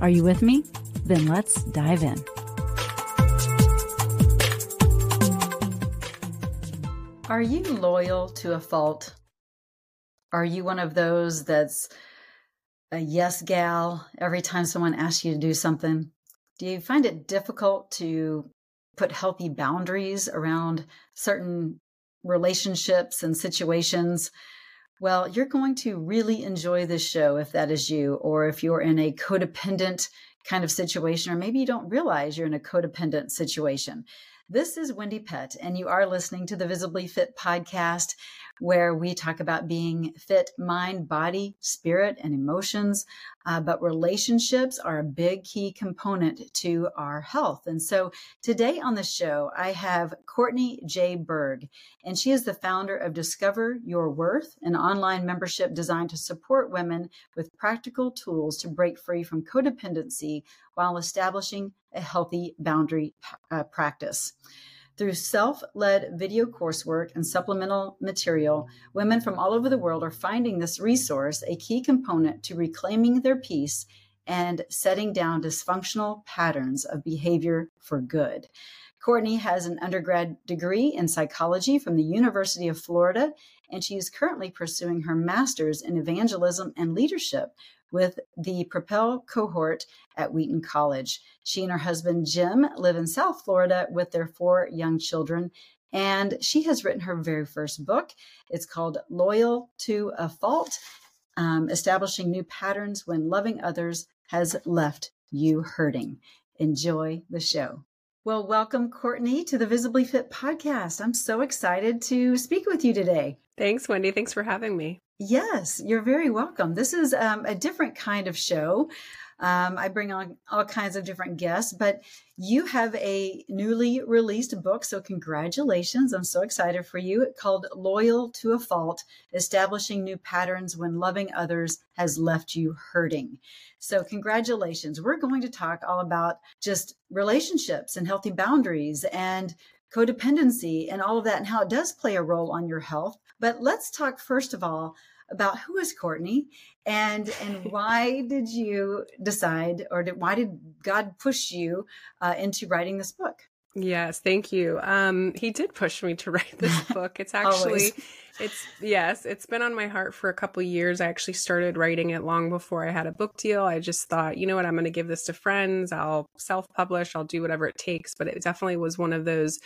Are you with me? Then let's dive in. Are you loyal to a fault? Are you one of those that's a yes gal every time someone asks you to do something? Do you find it difficult to put healthy boundaries around certain relationships and situations? Well, you're going to really enjoy this show if that is you, or if you're in a codependent kind of situation, or maybe you don't realize you're in a codependent situation. This is Wendie Pett, and you are listening to the Visibly Fit podcast, where we talk about being fit mind, body, spirit, and emotions. Uh, but relationships are a big key component to our health. And so today on the show, I have Courtney J. Burg, and she is the founder of Discover Your Worth, an online membership designed to support women with practical tools to break free from codependency while establishing a healthy boundary uh, practice. Through self led video coursework and supplemental material, women from all over the world are finding this resource a key component to reclaiming their peace and setting down dysfunctional patterns of behavior for good. Courtney has an undergrad degree in psychology from the University of Florida, and she is currently pursuing her master's in evangelism and leadership with the Propel cohort at Wheaton College. She and her husband Jim live in South Florida with their four young children. And she has written her very first book. It's called Loyal to a Fault um, Establishing New Patterns When Loving Others Has Left You Hurting. Enjoy the show. Well, welcome, Courtney, to the Visibly Fit podcast. I'm so excited to speak with you today. Thanks, Wendie. Thanks for having me. Yes, you're very welcome. This is um, a different kind of show. Um, I bring on all kinds of different guests, but you have a newly released book. So, congratulations. I'm so excited for you. Called Loyal to a Fault Establishing New Patterns When Loving Others Has Left You Hurting. So, congratulations. We're going to talk all about just relationships and healthy boundaries and codependency and all of that and how it does play a role on your health. But let's talk first of all about who is Courtney and and why did you decide or did, why did God push you uh, into writing this book? Yes, thank you. Um, he did push me to write this book. It's actually, it's yes, it's been on my heart for a couple years. I actually started writing it long before I had a book deal. I just thought, you know what, I'm going to give this to friends. I'll self-publish. I'll do whatever it takes. But it definitely was one of those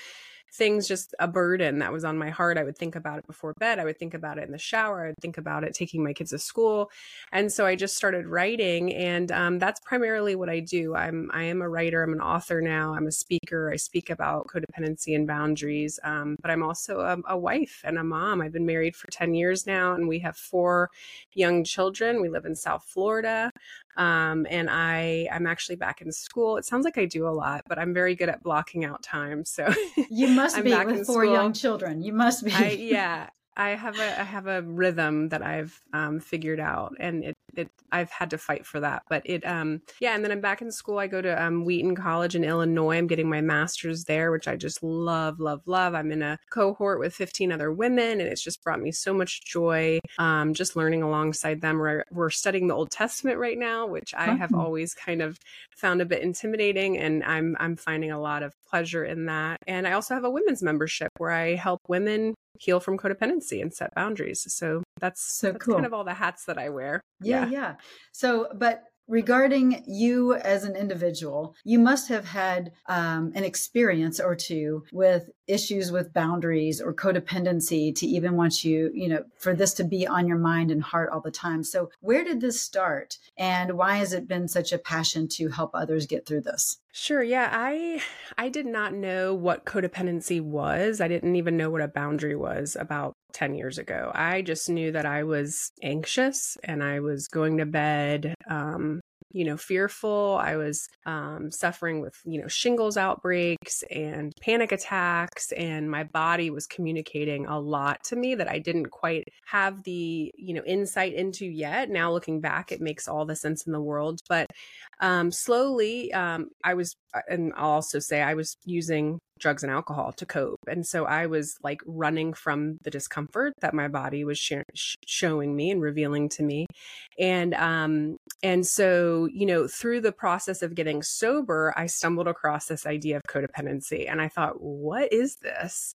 things just a burden that was on my heart. I would think about it before bed. I would think about it in the shower. I'd think about it taking my kids to school. And so I just started writing and um, that's primarily what I do. I'm, I am a writer. I'm an author now. I'm a speaker. I speak about codependency and boundaries. Um, but I'm also a, a wife and a mom. I've been married for 10 years now and we have four young children. We live in South Florida. Um, and I I'm actually back in school. It sounds like I do a lot, but I'm very good at blocking out time. So you must I'm be with four school. young children. You must be. I, yeah, I have a I have a rhythm that I've um, figured out, and it, it I've had to fight for that. But it um yeah, and then I'm back in school. I go to um, Wheaton College in Illinois. I'm getting my master's there, which I just love, love, love. I'm in a cohort with 15 other women, and it's just brought me so much joy. Um, just learning alongside them. We're we're studying the Old Testament right now, which I have always kind of found a bit intimidating, and I'm I'm finding a lot of pleasure in that. And I also have a women's membership where I help women heal from codependency and set boundaries. So that's so that's cool. kind of all the hats that I wear. Yeah, yeah, yeah. So, but regarding you as an individual, you must have had um, an experience or two with issues with boundaries or codependency to even want you, you know, for this to be on your mind and heart all the time. So, where did this start and why has it been such a passion to help others get through this? Sure, yeah. I I did not know what codependency was. I didn't even know what a boundary was about 10 years ago. I just knew that I was anxious and I was going to bed um you know, fearful. I was um, suffering with, you know, shingles outbreaks and panic attacks. And my body was communicating a lot to me that I didn't quite have the, you know, insight into yet. Now looking back, it makes all the sense in the world. But um, slowly, um, I was, and I'll also say I was using drugs and alcohol to cope. And so I was like running from the discomfort that my body was sh- showing me and revealing to me. And um and so, you know, through the process of getting sober, I stumbled across this idea of codependency and I thought, what is this?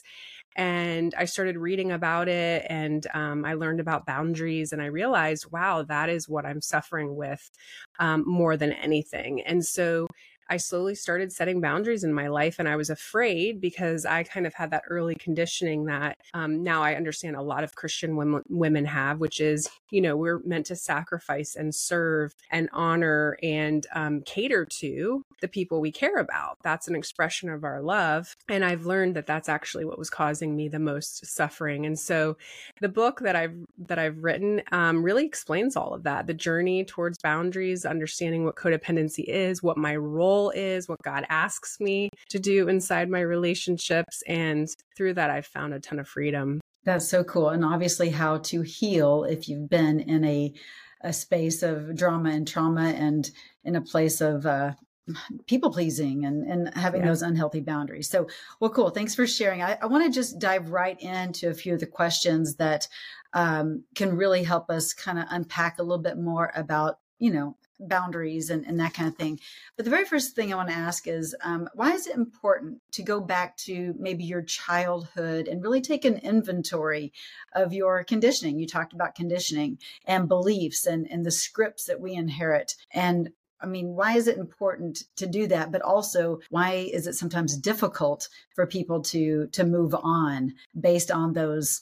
and I started reading about it and um, I learned about boundaries and I realized, wow, that is what I'm suffering with um, more than anything. And so I slowly started setting boundaries in my life. And I was afraid because I kind of had that early conditioning that um, now I understand a lot of Christian women, women have, which is, you know, we're meant to sacrifice and serve and honor and um, cater to the people we care about. That's an expression of our love. And I've learned that that's actually what was causing me the most suffering. And so the book that I've, that I've written um, really explains all of that, the journey towards boundaries, understanding what codependency is, what my role is, what God asks me to do inside my relationships. And through that, I've found a ton of freedom. That's so cool. And obviously, how to heal if you've been in a, a space of drama and trauma and in a place of uh, people pleasing and, and having yeah. those unhealthy boundaries. So, well, cool. Thanks for sharing. I, I want to just dive right into a few of the questions that um, can really help us kind of unpack a little bit more about, you know, boundaries and, and that kind of thing. But the very first thing I want to ask is um, why is it important to go back to maybe your childhood and really take an inventory of your conditioning? You talked about conditioning and beliefs and, and the scripts that we inherit. And I mean, why is it important to do that? But also, why is it sometimes difficult for people to to move on based on those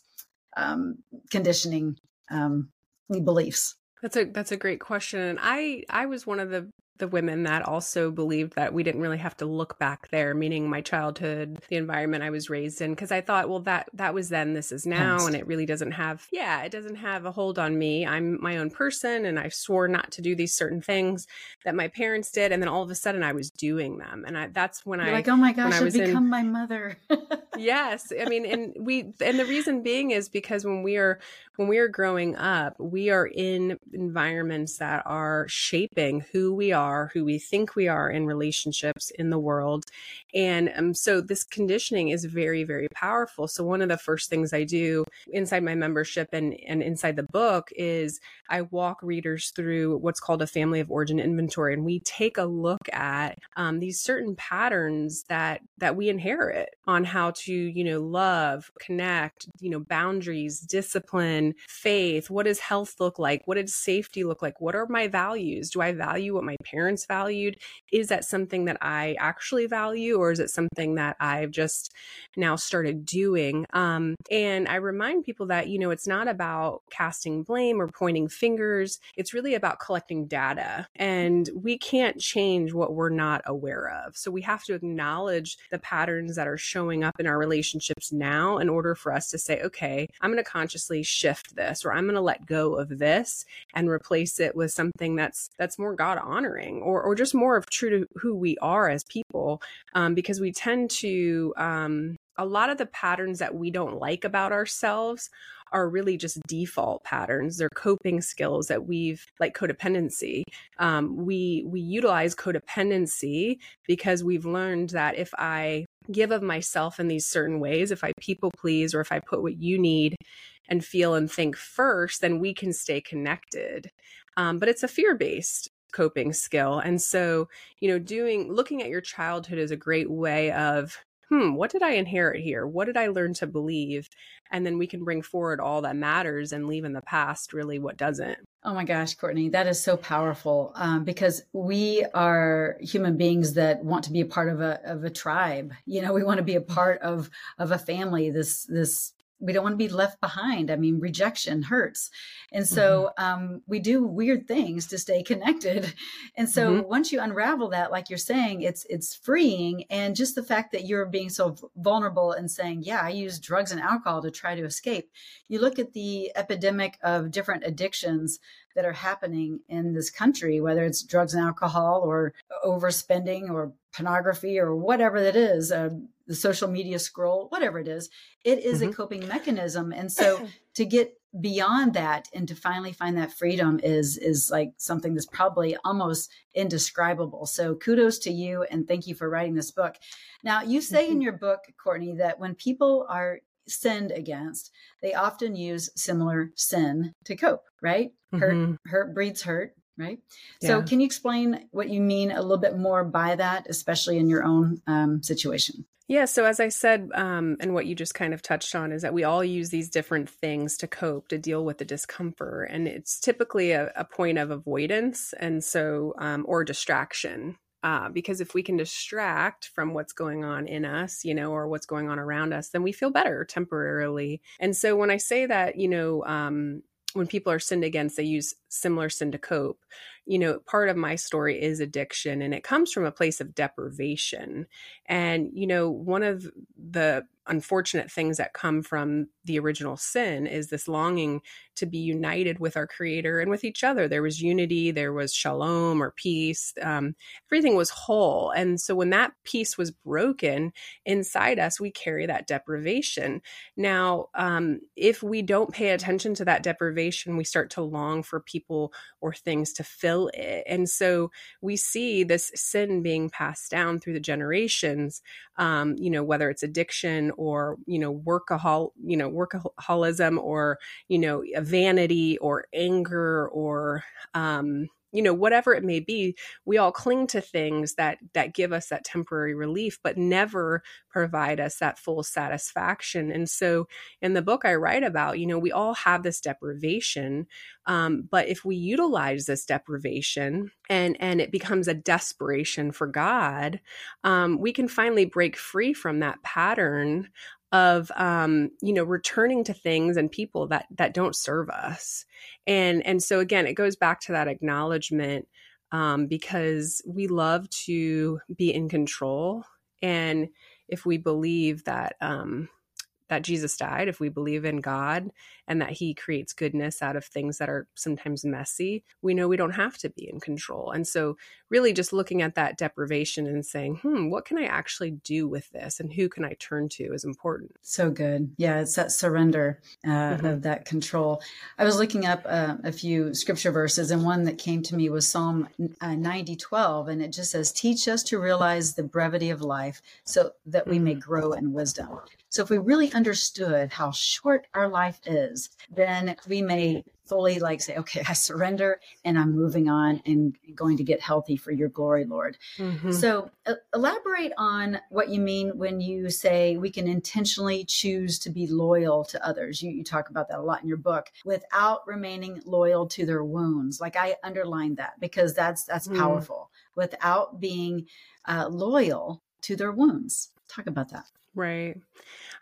um, conditioning um, beliefs? That's a that's a great question. And I I was one of the the women that also believed that we didn't really have to look back there meaning my childhood the environment i was raised in because i thought well that that was then this is now and it really doesn't have yeah it doesn't have a hold on me. I'm my own person and i swore not to do these certain things that my parents did and then all of a sudden i was doing them. And I, that's when You're i like oh my gosh i've become in, my mother. Yes i mean and we and the reason being is because when we are when we are growing up we are in environments that are shaping who we are are, who we think we are in relationships in the world. And um, so this conditioning is very, very powerful. So one of the first things I do inside my membership and, and inside the book is I walk readers through what's called a family of origin inventory. And we take a look at um, these certain patterns that that we inherit on how to, you know, love, connect, you know, boundaries, discipline, faith. What does health look like? What does safety look like? What are my values? Do I value what my parents valued? Is that something that I actually value, or is it something that I've just now started doing? Um, and I remind people that, you know, it's not about casting blame or pointing fingers. It's really about collecting data. And we can't change what we're not aware of. So we have to acknowledge the patterns that are showing up in our relationships now in order for us to say, okay, I'm going to consciously shift this, or I'm going to let go of this and replace it with something that's that's more God honoring or, or just more of true to who we are as people um, because we tend to um, a lot of the patterns that we don't like about ourselves are really just default patterns. They're coping skills that we've like codependency. Um, we we utilize codependency because we've learned that if i give of myself in these certain ways if i people please or if i put what you need and feel and think first then we can stay connected. Um, but it's a fear based coping skill. And so, you know, doing looking at your childhood is a great way of hmm, what did I inherit here? What did I learn to believe? And then we can bring forward all that matters and leave in the past really what doesn't. Oh my gosh, Courtney, that is so powerful um, because we are human beings that want to be a part of a of a tribe. You know, we want to be a part of of a family. This this we don't want to be left behind. I mean, rejection hurts. And so mm-hmm. um, we do weird things to stay connected. And so mm-hmm. once you unravel that, like you're saying, it's it's freeing. And just the fact that you're being so vulnerable and saying, yeah, I use drugs and alcohol to try to escape. You look at the epidemic of different addictions that are happening in this country, whether it's drugs and alcohol or overspending or pornography or whatever that is, uh, the social media scroll, whatever it is, it is mm-hmm. a coping mechanism. And so to get beyond that and to finally find that freedom is is like something that's probably almost indescribable so kudos to you and thank you for writing this book now you say in mm-hmm. your book courtney that when people are sinned against they often use similar sin to cope right hurt mm-hmm. hurt breeds hurt right yeah. so can you explain what you mean a little bit more by that especially in your own um, situation yeah. So, as I said, um, and what you just kind of touched on is that we all use these different things to cope, to deal with the discomfort. And it's typically a, a point of avoidance and so, um, or distraction. Uh, because if we can distract from what's going on in us, you know, or what's going on around us, then we feel better temporarily. And so when I say that, you know, um, when people are sinned against, they use similar sin to cope. You know, part of my story is addiction, and it comes from a place of deprivation. And, you know, one of the unfortunate things that come from the original sin is this longing to be united with our creator and with each other. There was unity there was shalom or peace um, everything was whole. And so when that peace was broken inside us we carry that deprivation. Now um, if we don't pay attention to that deprivation we start to long for people or things to fill it. And so we see this sin being passed down through the generations um, you know whether it's addiction or you know workahol you know workaholism or you know vanity or anger or um, you know whatever it may be we all cling to things that that give us that temporary relief but never provide us that full satisfaction. And so in the book i write about you know we all have this deprivation um, but if we utilize this deprivation and and it becomes a desperation for god um, we can finally break free from that pattern of um, you know returning to things and people that that don't serve us. And and so again it goes back to that acknowledgement um, because we love to be in control. And if we believe that um, that Jesus died, if we believe in God and that He creates goodness out of things that are sometimes messy, we know we don't have to be in control. And so, really, just looking at that deprivation and saying, hmm, what can I actually do with this and who can I turn to is important. So good. Yeah, it's that surrender uh, mm-hmm. of that control. I was looking up uh, a few scripture verses, and one that came to me was Psalm uh, 90 12, and it just says, Teach us to realize the brevity of life so that we may mm-hmm. grow in wisdom. So if we really understood how short our life is, then we may fully like say, okay, I surrender and I'm moving on and going to get healthy for your glory, Lord. Mm-hmm. So uh, elaborate on what you mean when you say we can intentionally choose to be loyal to others. You, you talk about that a lot in your book without remaining loyal to their wounds. Like I underlined that because that's, that's mm. powerful without being uh, loyal to their wounds. Talk about that. Right.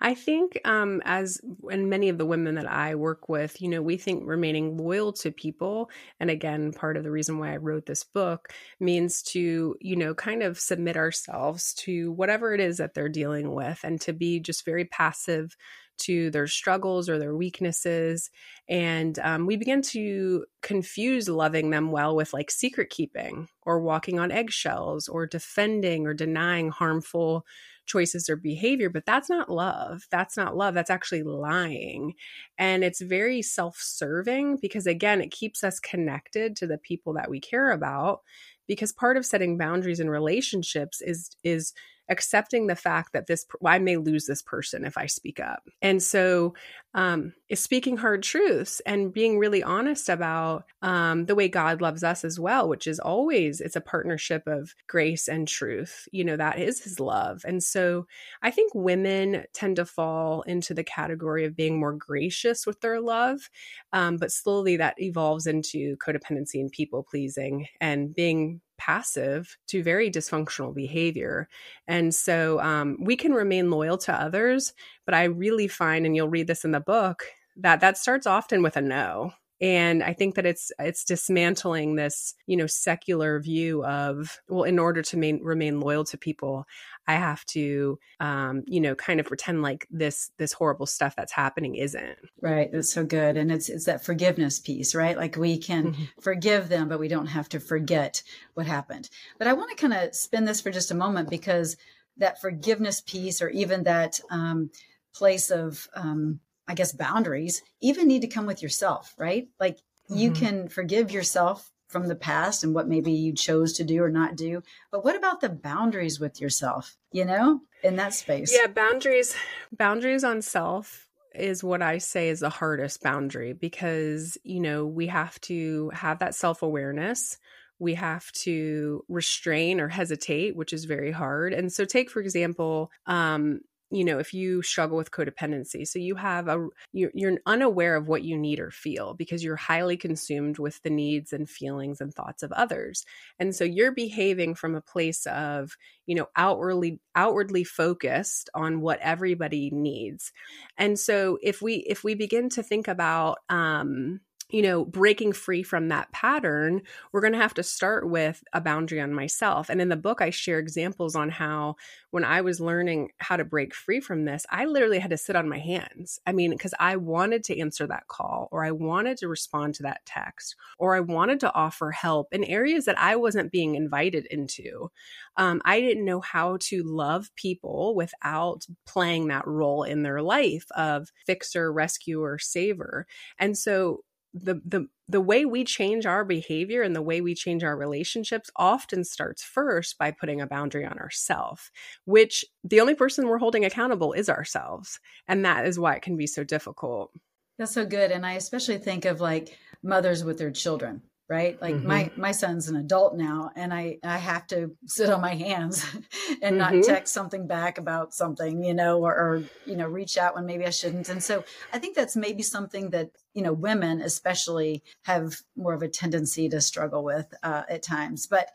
I think, um, as and many of the women that I work with, you know, we think remaining loyal to people, and again, part of the reason why I wrote this book means to, you know, kind of submit ourselves to whatever it is that they're dealing with and to be just very passive to their struggles or their weaknesses. And um, we begin to confuse loving them well with like secret keeping or walking on eggshells or defending or denying harmful choices or behavior, but that's not love. That's not love. That's actually lying. And it's very self serving because, again, it keeps us connected to the people that we care about. Because part of setting boundaries in relationships is, is accepting the fact that this I may lose this person if I speak up. And so um, is speaking hard truths and being really honest about um, the way God loves us as well, which is always it's a partnership of grace and truth. You know that is His love, and so I think women tend to fall into the category of being more gracious with their love, um, but slowly that evolves into codependency and people pleasing and being passive to very dysfunctional behavior. And so um, we can remain loyal to others, but I really find, and you'll read this in the book, that that starts often with a no And I think that it's it's dismantling this, you know, secular view of well, in order to main, remain loyal to people, I have to, um, you know, kind of pretend like this this horrible stuff that's happening isn't. Right. That's so good, and it's it's that forgiveness piece, right? Like we can mm-hmm. forgive them, but we don't have to forget what happened. But I want to kind of spin this for just a moment because that forgiveness piece, or even that um, place of, um, I guess, boundaries, even need to come with yourself, right? Like mm-hmm. you can forgive yourself from the past and what maybe you chose to do or not do. But what about the boundaries with yourself, you know, in that space? Yeah, boundaries, boundaries on self is what I say is the hardest boundary because, you know, we have to have that self awareness. We have to restrain or hesitate, which is very hard. And so, take, for example, um, you know if you struggle with codependency so you have a you're, you're, unaware of what you need or feel because you're highly consumed with the needs and feelings and thoughts of others. And so you're behaving from a place of you know outwardly outwardly focused on what everybody needs. And so if we if we begin to think about um you know, breaking free from that pattern, we're going to have to start with a boundary on myself. And in the book, I share examples on how when I was learning how to break free from this, I literally had to sit on my hands. I mean, because I wanted to answer that call, or I wanted to respond to that text, or I wanted to offer help in areas that I wasn't being invited into. Um, I didn't know how to love people without playing that role in their life of fixer, rescuer, saver. And so the the the way we change our behavior and the way we change our relationships often starts first by putting a boundary on ourselves which the only person we're holding accountable is ourselves. And that is why it can be so difficult. That's so good. And i especially think of like mothers with their children right like mm-hmm. my my son's an adult now and i i have to sit on my hands and mm-hmm. not text something back about something you know or, or, you know reach out when maybe i shouldn't and so i think that's maybe something that you know women especially have more of a tendency to struggle with uh, at times but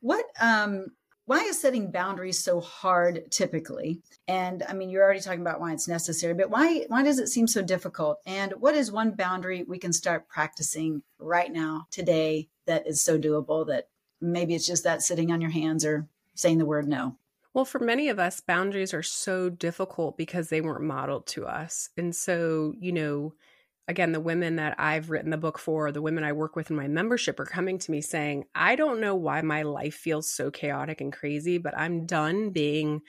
what um why is setting boundaries so hard typically? And i mean you're already talking about why it's necessary but why why does it seem so difficult? And what is one boundary we can start practicing right now today that is so doable that maybe it's just that sitting on your hands or saying the word no? Well, for many of us, boundaries are so difficult because they weren't modeled to us. And so, you know, again, the women that I've written the book for, the women I work with in my membership are coming to me saying, I don't know why my life feels so chaotic and crazy, but I'm done being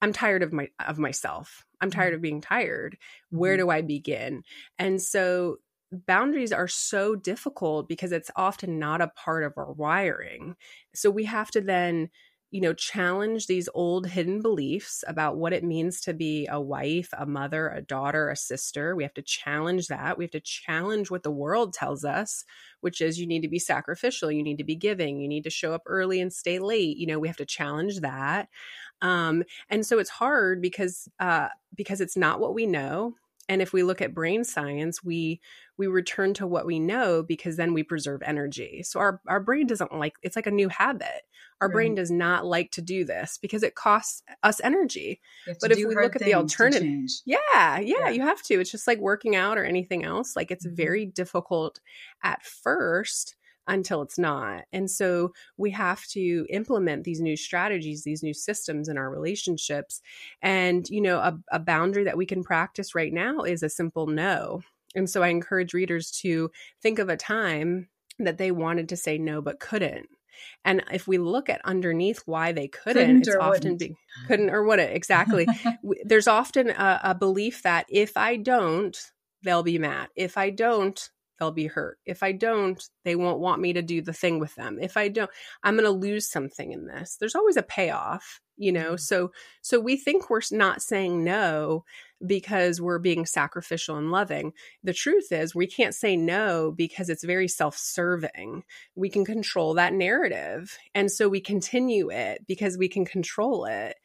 I'm tired of my of myself. I'm tired mm-hmm. of being tired. Where mm-hmm. do I begin? And so boundaries are so difficult because it's often not a part of our wiring. So we have to then you know, challenge these old hidden beliefs about what it means to be a wife, a mother, a daughter, a sister. We have to challenge that. We have to challenge what the world tells us, which is you need to be sacrificial, you need to be giving, you need to show up early and stay late. You know, we have to challenge that. Um, and so it's hard because uh, because it's not what we know and if we look at brain science we we return to what we know because then we preserve energy so our our brain doesn't like it's like a new habit our right. brain does not like to do this because it costs us energy but if we look at the alternative yeah, yeah, yeah you have to it's just like working out or anything else like it's mm-hmm. very difficult at first until it's not. And so we have to implement these new strategies, these new systems in our relationships. And, you know, a, a boundary that we can practice right now is a simple no. And so I encourage readers to think of a time that they wanted to say no but couldn't. And if we look at underneath why they couldn't, couldn't it's often be, couldn't or wouldn't exactly. There's often a, a belief that if I don't, they'll be mad. If I don't, they'll be hurt. If I don't, they won't want me to do the thing with them. If I don't, I'm going to lose something in this. There's always a payoff, you know. Mm-hmm. So so we think we're not saying no because we're being sacrificial and loving. The truth is, we can't say no because it's very self-serving. We can control that narrative. And so we continue it because we can control it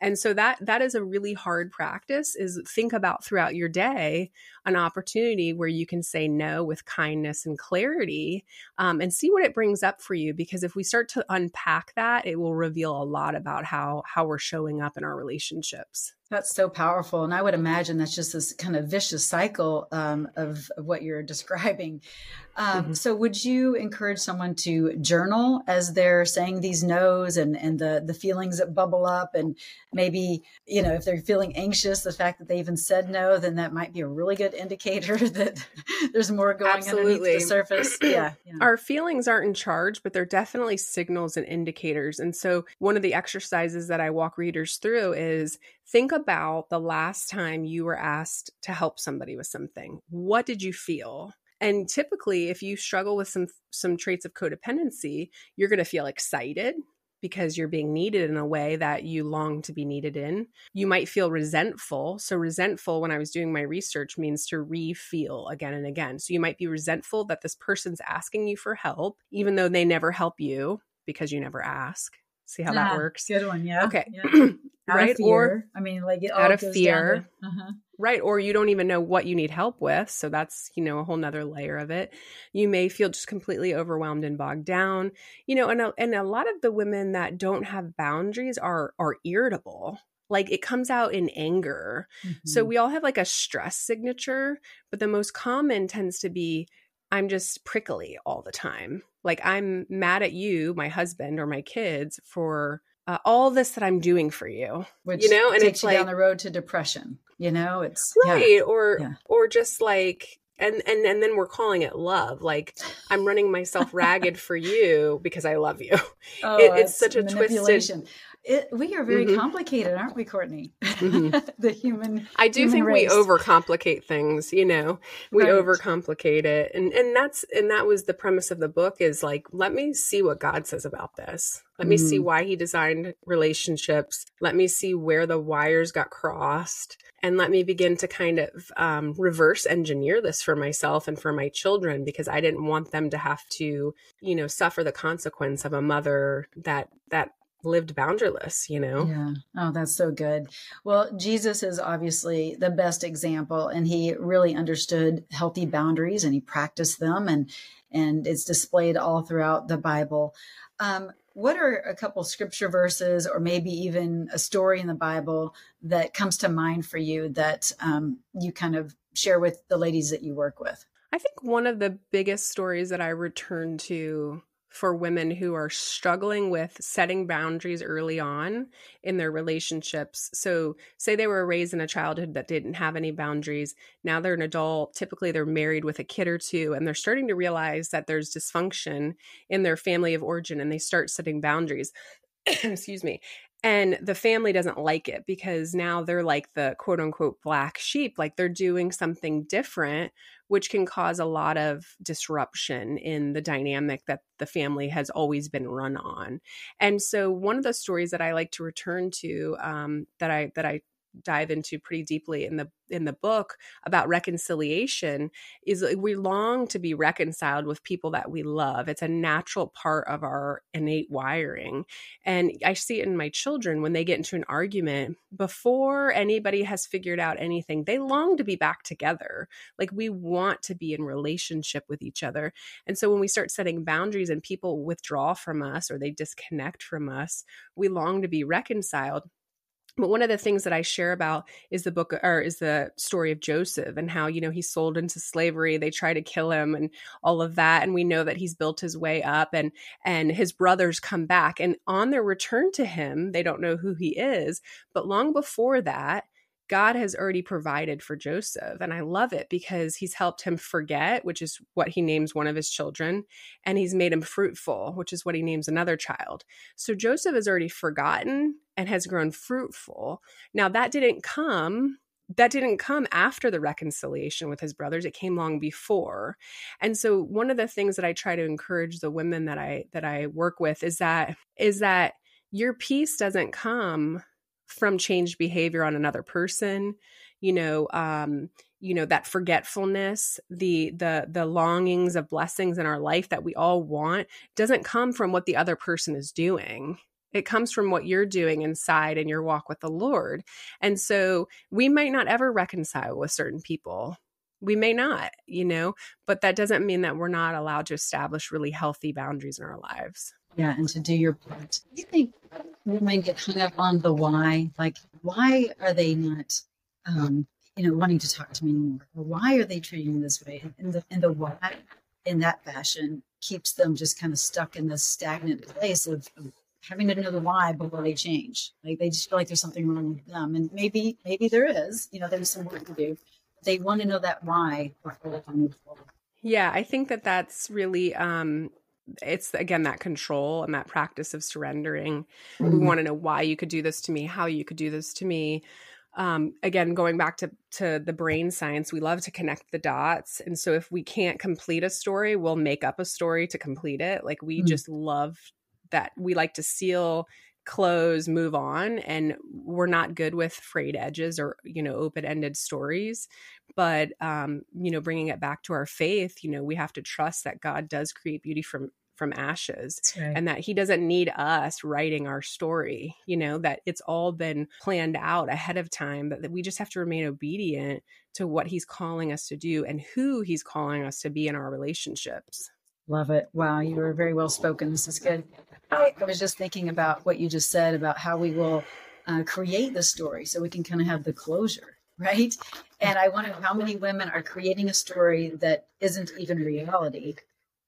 and so that that is a really hard practice is think about throughout your day an opportunity where you can say no with kindness and clarity um, and see what it brings up for you because if we start to unpack that it will reveal a lot about how how we're showing up in our relationships That's so powerful. And I would imagine that's just this kind of vicious cycle um, of, of, what you're describing. Um, mm-hmm. So, would you encourage someone to journal as they're saying these no's and, and the, the feelings that bubble up? And maybe, you know, if they're feeling anxious, the fact that they even said no, then that might be a really good indicator that there's more going Absolutely. underneath the surface. Yeah, yeah. Our feelings aren't in charge, but they're definitely signals and indicators. And so, one of the exercises that I walk readers through is think about the last time you were asked to help somebody with something. What did you feel? And typically, if you struggle with some some traits of codependency, you're going to feel excited because you're being needed in a way that you long to be needed in. You might feel resentful. So, resentful, when I was doing my research, means to re feel again and again. So, you might be resentful that this person's asking you for help, even though they never help you because you never ask. See how that works? Good one. Yeah. Okay. Yeah. right. Or, I mean, like, out of fear. Uh-huh right or you don't even know what you need help with so that's you know a whole nother layer of it you may feel just completely overwhelmed and bogged down you know and a, and a lot of the women that don't have boundaries are are irritable like it comes out in anger mm-hmm. so we all have like a stress signature but the most common tends to be i'm just prickly all the time like i'm mad at you my husband or my kids for uh, all this that I'm doing for you, which you know, and it's like down the road to depression. You know, it's right, yeah. or yeah. or just like and and and then we're calling it love like i'm running myself ragged for you because i love you oh, it, it's, it's such a twisted it, we are very mm-hmm. complicated, aren't we, Courtney? Mm-hmm. the human. I do human think race. we overcomplicate things. You know, we right. overcomplicate it, and and that's and that was the premise of the book. Is like, let me see what God says about this. Let mm-hmm. me see mm. why He designed relationships. Let me see where the wires got crossed, and let me begin to kind of um, reverse engineer this for myself and for my children because I didn't want them to have to, you know, suffer the consequence of a mother that that lived boundaryless, you know? Yeah. Oh, that's so good. Well, Jesus is obviously the best example and he really understood healthy boundaries and he practiced them and and it's displayed all throughout the Bible. Um, what are a couple scripture verses or maybe even a story in the Bible that comes to mind for you that um, you kind of share with the ladies that you work with? I think one of the biggest stories that I return to for women who are struggling with setting boundaries early on in their relationships. So, say they were raised in a childhood that didn't have any boundaries. Now they're an adult. Typically, they're married with a kid or two, and they're starting to realize that there's dysfunction in their family of origin and they start setting boundaries. Excuse me and the family doesn't like it because now they're like the quote unquote black sheep like they're doing something different which can cause a lot of disruption in the dynamic that the family has always been run on. And so one of the stories that i like to return to um, that i that i dive into pretty deeply in the in the book about reconciliation is we long to be reconciled with people that we love. It's a natural part of our innate wiring. And i see it in my children when they get into an argument before anybody has figured out anything they long to be back together. Like we want to be in relationship with each other. And so when we start setting boundaries and people withdraw from us or they disconnect from us we long to be reconciled but one of the things that I share about is the book or is the story of Joseph and how, you know, he's sold into slavery. They try to kill him and all of that. And we know that he's built his way up and and his brothers come back. And on their return to him, they don't know who he is. But long before that, God has already provided for Joseph. And I love it because he's helped him forget, which is what he names one of his children, and he's made him fruitful, which is what he names another child. So Joseph has already forgotten and has grown fruitful. Now, that didn't come that didn't come after the reconciliation with his brothers. It came long before. And so one of the things that i try to encourage the women that i that i work with is that is that your peace doesn't come from changed behavior on another person. You know um you know that forgetfulness the the the longings of blessings in our life that we all want doesn't come from what the other person is doing it comes from what you're doing inside in your walk with the lord and so we might not ever reconcile with certain people we may not you know but that doesn't mean that we're not allowed to establish really healthy boundaries in our lives yeah and to do your part you think women get hung up on the why. Like, why are they not, um, you know, wanting to talk to me anymore? Or why are they treating me this way? And the and the why in that fashion keeps them just kind of stuck in this stagnant place of, of having to know the why before they change. Like they just feel like there's something wrong with them, and maybe maybe there is. You know, there's some work to do. They want to know that why before they can move forward. Yeah, I think that that's really um it's again that control and that practice of surrendering. Mm-hmm. We want to know why you could do this to me, how you could do this to me. Um, again, going back to to the brain science, we love to connect the dots, and so if we can't complete a story, we'll make up a story to complete it. Like we mm-hmm. just love that. We like to seal close move on and we're not good with frayed edges or you know open-ended stories but um you know bringing it back to our faith you know we have to trust that god does create beauty from from ashes right. and that he doesn't need us writing our story you know that it's all been planned out ahead of time but that we just have to remain obedient to what he's calling us to do and who he's calling us to be in our relationships love it wow you were very well spoken this is good i was just thinking about what you just said about how we will uh, create the story so we can kind of have the closure right? And i wonder how many women are creating a story that isn't even reality.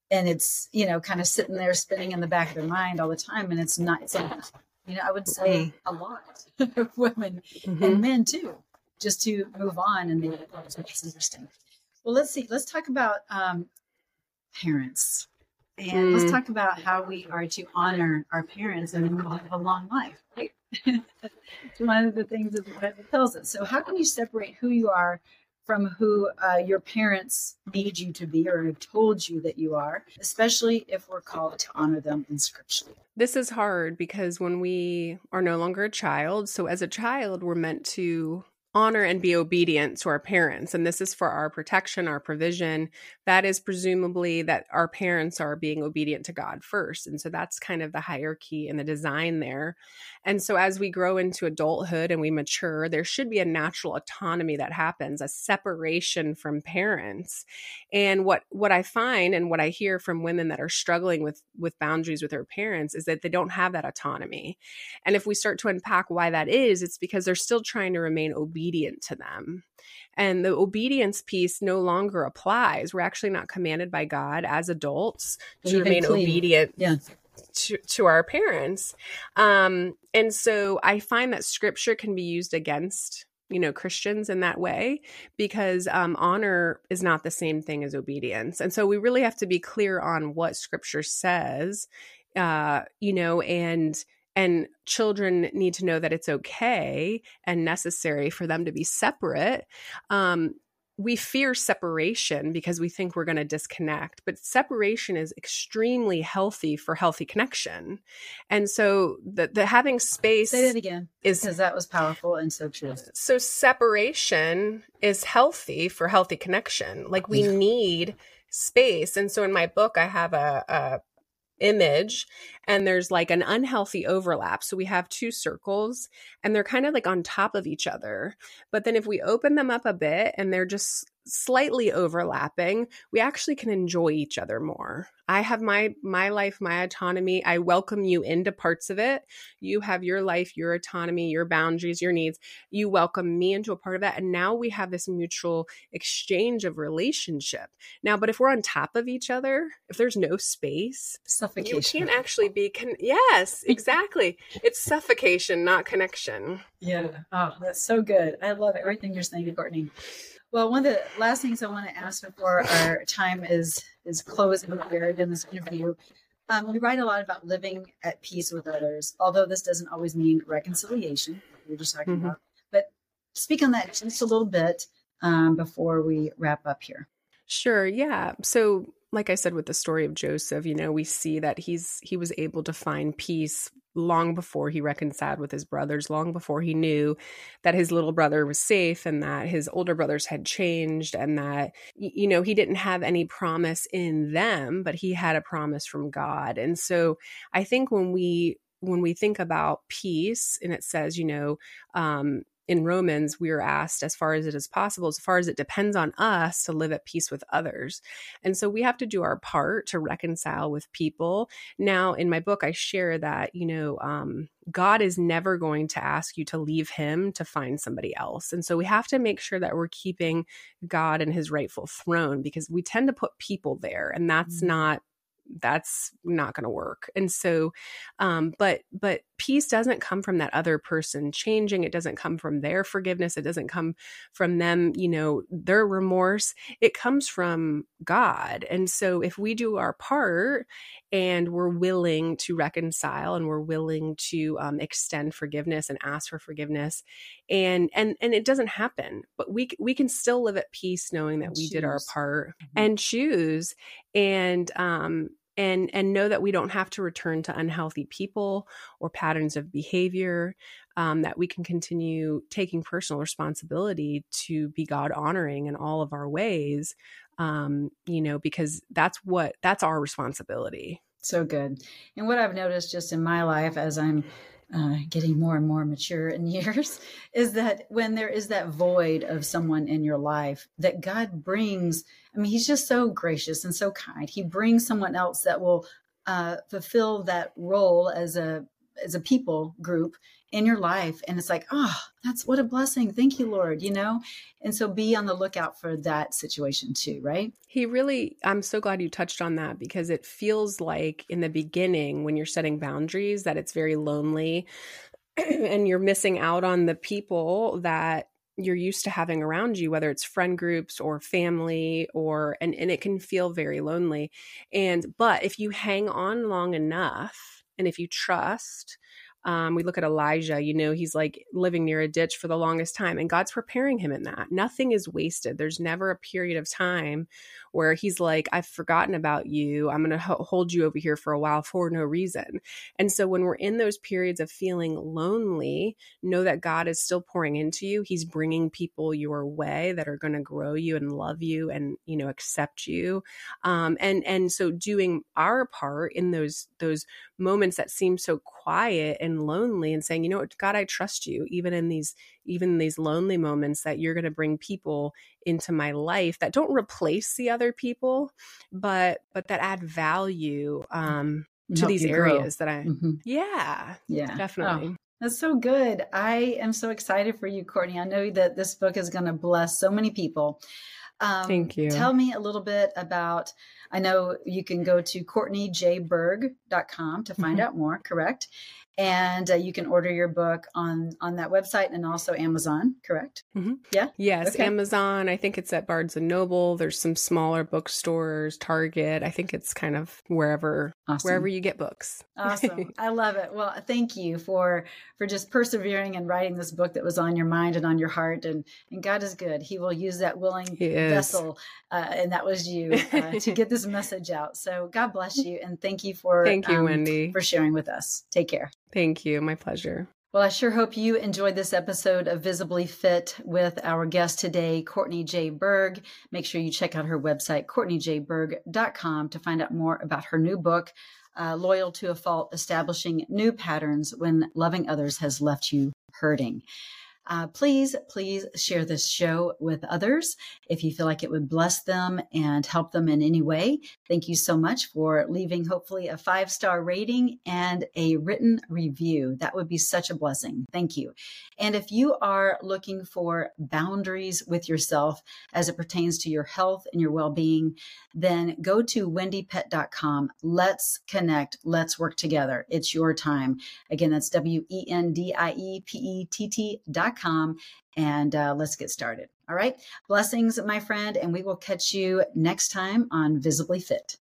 And it's you know kind of sitting there spinning in the back of their mind all the time and it's not it's not, you know i would say a lot of women mm-hmm. and men too just to move on and it's interesting. Well let's see let's talk about um, parents and mm. let's talk about how we are to honor our parents and have a long life right it's one of the things that the bible tells us so how can you separate who you are from who uh, your parents made you to be or have told you that you are, especially if we're called to honor them in scripture. This is hard because when we are no longer a child, so as a child, we're meant to honor and be obedient to our parents. And this is for our protection our provision. That is presumably that our parents are being obedient to god first. And so that's kind of the hierarchy and the design there. And so as we grow into adulthood and we mature there should be a natural autonomy that happens a separation from parents. And what what i find and what i hear from women that are struggling with with boundaries with their parents is that they don't have that autonomy. And if we start to unpack why that is it's because they're still trying to remain obedient obedient to them. And the obedience piece no longer applies. We're actually not commanded by God as adults to Even remain clean. obedient yeah. to, to our parents. Um, and so I find that scripture can be used against you know christians in that way because um, honor is not the same thing as obedience and so we really have to be clear on what scripture says uh, you know and and children need to know that it's okay and necessary for them to be separate um, we fear separation because we think we're going to disconnect but separation is extremely healthy for healthy connection. And so the, the having space say that again is because that was powerful and so true. So separation is healthy for healthy connection. Like we need space. And so in my book i have a, a image and there's like an unhealthy overlap. So we have two circles and they're kind of like on top of each other. But then if we open them up a bit and they're just slightly overlapping, we actually can enjoy each other more. I have my my life, my autonomy. I welcome you into parts of it. You have your life, your autonomy, your boundaries, your needs. You welcome me into a part of that and now we have this mutual exchange of relationship. Now, but if we're on top of each other, if there's no space, suffocation. You can't actually be con- Yes, exactly. it's suffocation, not connection. Yeah. Oh, that's so good. I love everything you're saying, Courtney. Well, one of the last things I want to ask before our time is is closing here in this interview. Um, we write a lot about living at peace with others, although this doesn't always mean reconciliation. We are just talking mm-hmm. about, but speak on that just a little bit um, before we wrap up here. Sure. Yeah. So, like I said with the story of Joseph, you know, we see that he's he was able to find peace long before he reconciled with his brothers, long before he knew that his little brother was safe and that his older brothers had changed and that, you know, he didn't have any promise in them, but he had a promise from God. And so I think when we, when we think about peace and it says, you know, um, in Romans, we are asked, as far as it is possible, as far as it depends on us, to live at peace with others. And so we have to do our part to reconcile with people. Now, in my book, I share that, you know, um, God is never going to ask you to leave him to find somebody else. And so we have to make sure that we're keeping God in his rightful throne because we tend to put people there, and that's mm-hmm. not that's not going to work and so um but but peace doesn't come from that other person changing it doesn't come from their forgiveness it doesn't come from them you know their remorse it comes from god and so if we do our part and we're willing to reconcile and we're willing to um, extend forgiveness and ask for forgiveness and and and it doesn't happen but we we can still live at peace knowing that we choose. did our part mm-hmm. and choose and um and and know that we don't have to return to unhealthy people or patterns of behavior um, that we can continue taking personal responsibility to be god honoring in all of our ways um, you know because that's what that's our responsibility. So good. And what i've noticed just in my life as i'm uh, getting more and more mature in years is that when there is that void of someone in your life that god brings i mean he's just so gracious and so kind. He brings someone else that will uh, fulfill that role as a as a people group in your life and it's like oh that's what a blessing. Thank you lord you know? And so be on the lookout for that situation too right? He really i'm so glad you touched on that because it feels like in the beginning when you're setting boundaries that it's very lonely and you're missing out on the people that you're used to having around you whether it's friend groups or family or and, and it can feel very lonely. And but if you hang on long enough and if you trust um, we look at Elijah, you know, he's like living near a ditch for the longest time, and God's preparing him in that. Nothing is wasted. There's never a period of time where he's like, I've forgotten about you. I'm going to ho- hold you over here for a while for no reason. And so when we're in those periods of feeling lonely, know that God is still pouring into you. He's bringing people your way that are going to grow you and love you and, you know, accept you. Um, and, and so doing our part in those, those moments that seem so quiet and lonely and saying, you know what, God, I trust you, even in these even these lonely moments that you're going to bring people into my life that don't replace the other people but but that add value um to these areas grow. that i mm-hmm. yeah yeah definitely oh. That's so good. I am so excited for you, Courtney. I know that this book is going to bless so many people. Um, Thank you. Tell me a little bit about. I know you can go to CourtneyJBurg.com to find mm-hmm. out more, correct? And uh, you can order your book on on that website and also amazon correct? Mm-hmm. yeah? Yes okay. amazon. I think it's at barnes and noble. There's some smaller bookstores target. I think it's kind of wherever awesome. wherever you get books. Awesome. I love it. Well thank you for for just persevering and writing this book that was on your mind and on your heart and and god is good. He will use that willing vessel uh, and that was you uh, to get this message out. So god bless you and thank you for thank you um, Wendie. for sharing with us. Take care Thank you. My pleasure. Well, I sure hope you enjoyed this episode of Visibly Fit with our guest today, Courtney J. Burg. Make sure you check out her website, CourtneyJBurg.com, to find out more about her new book, uh, Loyal to a Fault Establishing New Patterns When Loving Others Has Left You Hurting. Uh, please, please share this show with others if you feel like it would bless them and help them in any way. Thank you so much for leaving, hopefully, a five star rating and a written review. That would be such a blessing. Thank you. And if you are looking for boundaries with yourself as it pertains to your health and your well being, then go to wendiepett.com. Let's connect. Let's work together. It's your time. Again, that's W E N D I E P E T T.com. And uh, let's get started. All right. Blessings, my friend. And we will catch you next time on Visibly Fit.